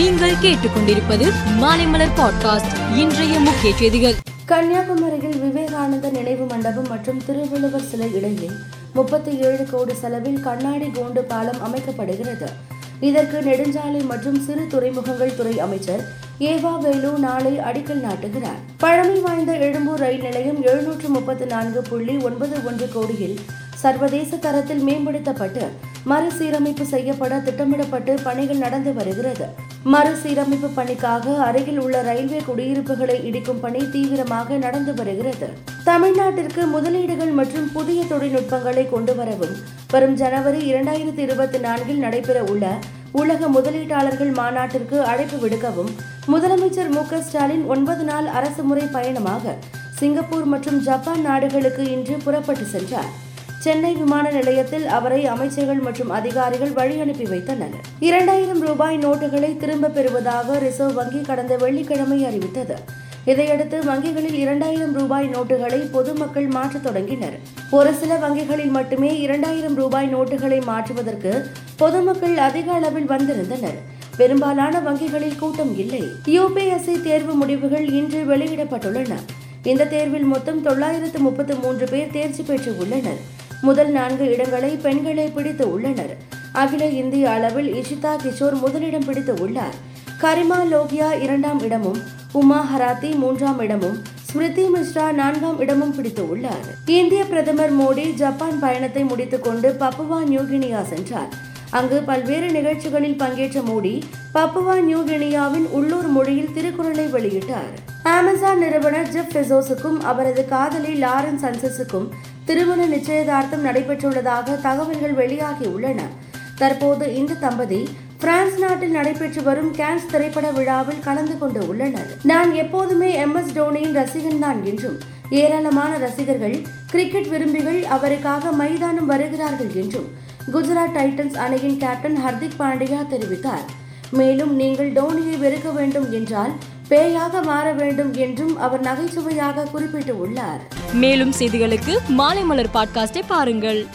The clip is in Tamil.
நீங்கள் கேட்டுக்கொண்டிருப்பது மாலைமலர் பாட்காஸ்ட். இன்றைய முக்கிய செய்திகள். கன்னியாகுமரியில் விவேகானந்த நினைவு மண்டபம் மற்றும் திருவள்ளுவர் சிலை இடையே முப்பத்தி ஏழு கோடி செலவில் கண்ணாடி கோண்டு பாலம் அமைக்கப்படுகிறது. இதற்கு நெடுஞ்சாலை மற்றும் சிறு துறைமுகங்கள் துறை அமைச்சர் ஏவா வேலு நாளை அடிக்கல் நாட்டுகிறார். பழமை வாய்ந்த எழும்பூர் ரயில் நிலையம் எழுநூற்று முப்பத்தி நான்கு புள்ளி ஒன்பது ஒன்று கோடியில் சர்வதேச தரத்தில் மேம்படுத்தப்பட்டு மறுசீரமைப்பு செய்யப்பட திட்டமிடப்பட்டு பணிகள் நடந்து வருகிறது. மறுசீரமைப்பு பணிக்காக அருகில் உள்ள ரயில்வே குடியிருப்புகளை இடிக்கும் பணி தீவிரமாக நடந்து வருகிறது. தமிழ்நாட்டிற்கு முதலீடுகள் மற்றும் புதிய தொழில்நுட்பங்களை கொண்டு வரவும் வரும் ஜனவரி இரண்டாயிரத்தி இருபத்தி நான்கில் நடைபெற உள்ள உலக முதலீட்டாளர்கள் மாநாட்டிற்கு அழைப்பு விடுக்கவும் முதலமைச்சர் மு க ஸ்டாலின் ஒன்பது நாள் அரசுமுறை பயணமாக சிங்கப்பூர் மற்றும் ஜப்பான் நாடுகளுக்கு இன்று புறப்பட்டு சென்றார். சென்னை விமான நிலையத்தில் அவரை அமைச்சர்கள் மற்றும் அதிகாரிகள் வழி அனுப்பி வைத்தனர். இரண்டாயிரம் ரூபாய் நோட்டுகளை திரும்ப பெறுவதாக ரிசர்வ் வங்கி கடந்த வெள்ளிக்கிழமை அறிவித்தது. இதையடுத்து வங்கிகளில் இரண்டாயிரம் ரூபாய் நோட்டுகளை பொதுமக்கள் மாற்றத் தொடங்கினர். ஒரு சில வங்கிகளில் மட்டுமே இரண்டாயிரம் ரூபாய் நோட்டுகளை மாற்றுவதற்கு பொதுமக்கள் அதிக அளவில் வந்திருந்தனர். பெரும்பாலான வங்கிகளில் கூட்டம் இல்லை. யுபிஎஸ்சி தேர்வு முடிவுகள் இன்று வெளியிடப்பட்டுள்ளன. இந்த தேர்வில் மொத்தம் தொள்ளாயிரத்து முப்பத்து மூன்று பேர் தேர்ச்சி பெற்று உள்ளனர். முதல் நான்கு இடங்களை பெண்களே பிடித்து உள்ளனர். அகில இந்திய அளவில் இஷிதா கிஷோர் முதலிடம் பிடித்து உள்ளார். கரிமா லோகியா இரண்டாம் இடமும் உமா ஹராத்தி மூன்றாம் இடமும் ஸ்மிருதி மிஸ்ரா நான்காம் இடமும் பிடித்து உள்ளார். இந்திய பிரதமர் மோடி ஜப்பான் பயணத்தை முடித்துக்கொண்டு பப்புவா நியூகினியா சென்றார். அங்கு பல்வேறு நிகழ்ச்சிகளில் பங்கேற்ற மோடி பப்புவா நியூகினியாவின் உள்ளூர் மொழியில் திருக்குறளை வெளியிட்டார். அமேசான் நிறுவனர் ஜெப் பெசோஸுக்கும் அவரது காதலி லாரன்ஸ் அன்சஸுக்கும் திருமண நிச்சயதார்த்தம் நடைபெற்றுள்ளதாக தகவல்கள் வெளியாகியுள்ளன. தற்போது இந்த தம்பதி பிரான்ஸ் நாட்டில் நடைபெற்று வரும் கேன்ஸ் திரைப்பட விழாவில் கலந்து கொண்டு உள்ளனர். நான் எப்போதுமே எம். எஸ். டோனியின் ரசிகன் தான் என்றும் ஏராளமான ரசிகர்கள் கிரிக்கெட் விரும்பிகள் அவருக்காக மைதானம் வருகிறார்கள் என்றும் குஜராத் டைட்டன்ஸ் அணியின் கேப்டன் ஹர்திக் பாண்டியா தெரிவித்தார். மேலும் நீங்கள் டோனியை வெறுக்க வேண்டும் என்றால் பேயாக மாற வேண்டும் என்றும் அவர் நகைச்சுவையாக குறிப்பிட்டு உள்ளார். மேலும் செய்திகளுக்கு மாலைமலர் பாட்காஸ்டை பாருங்கள்.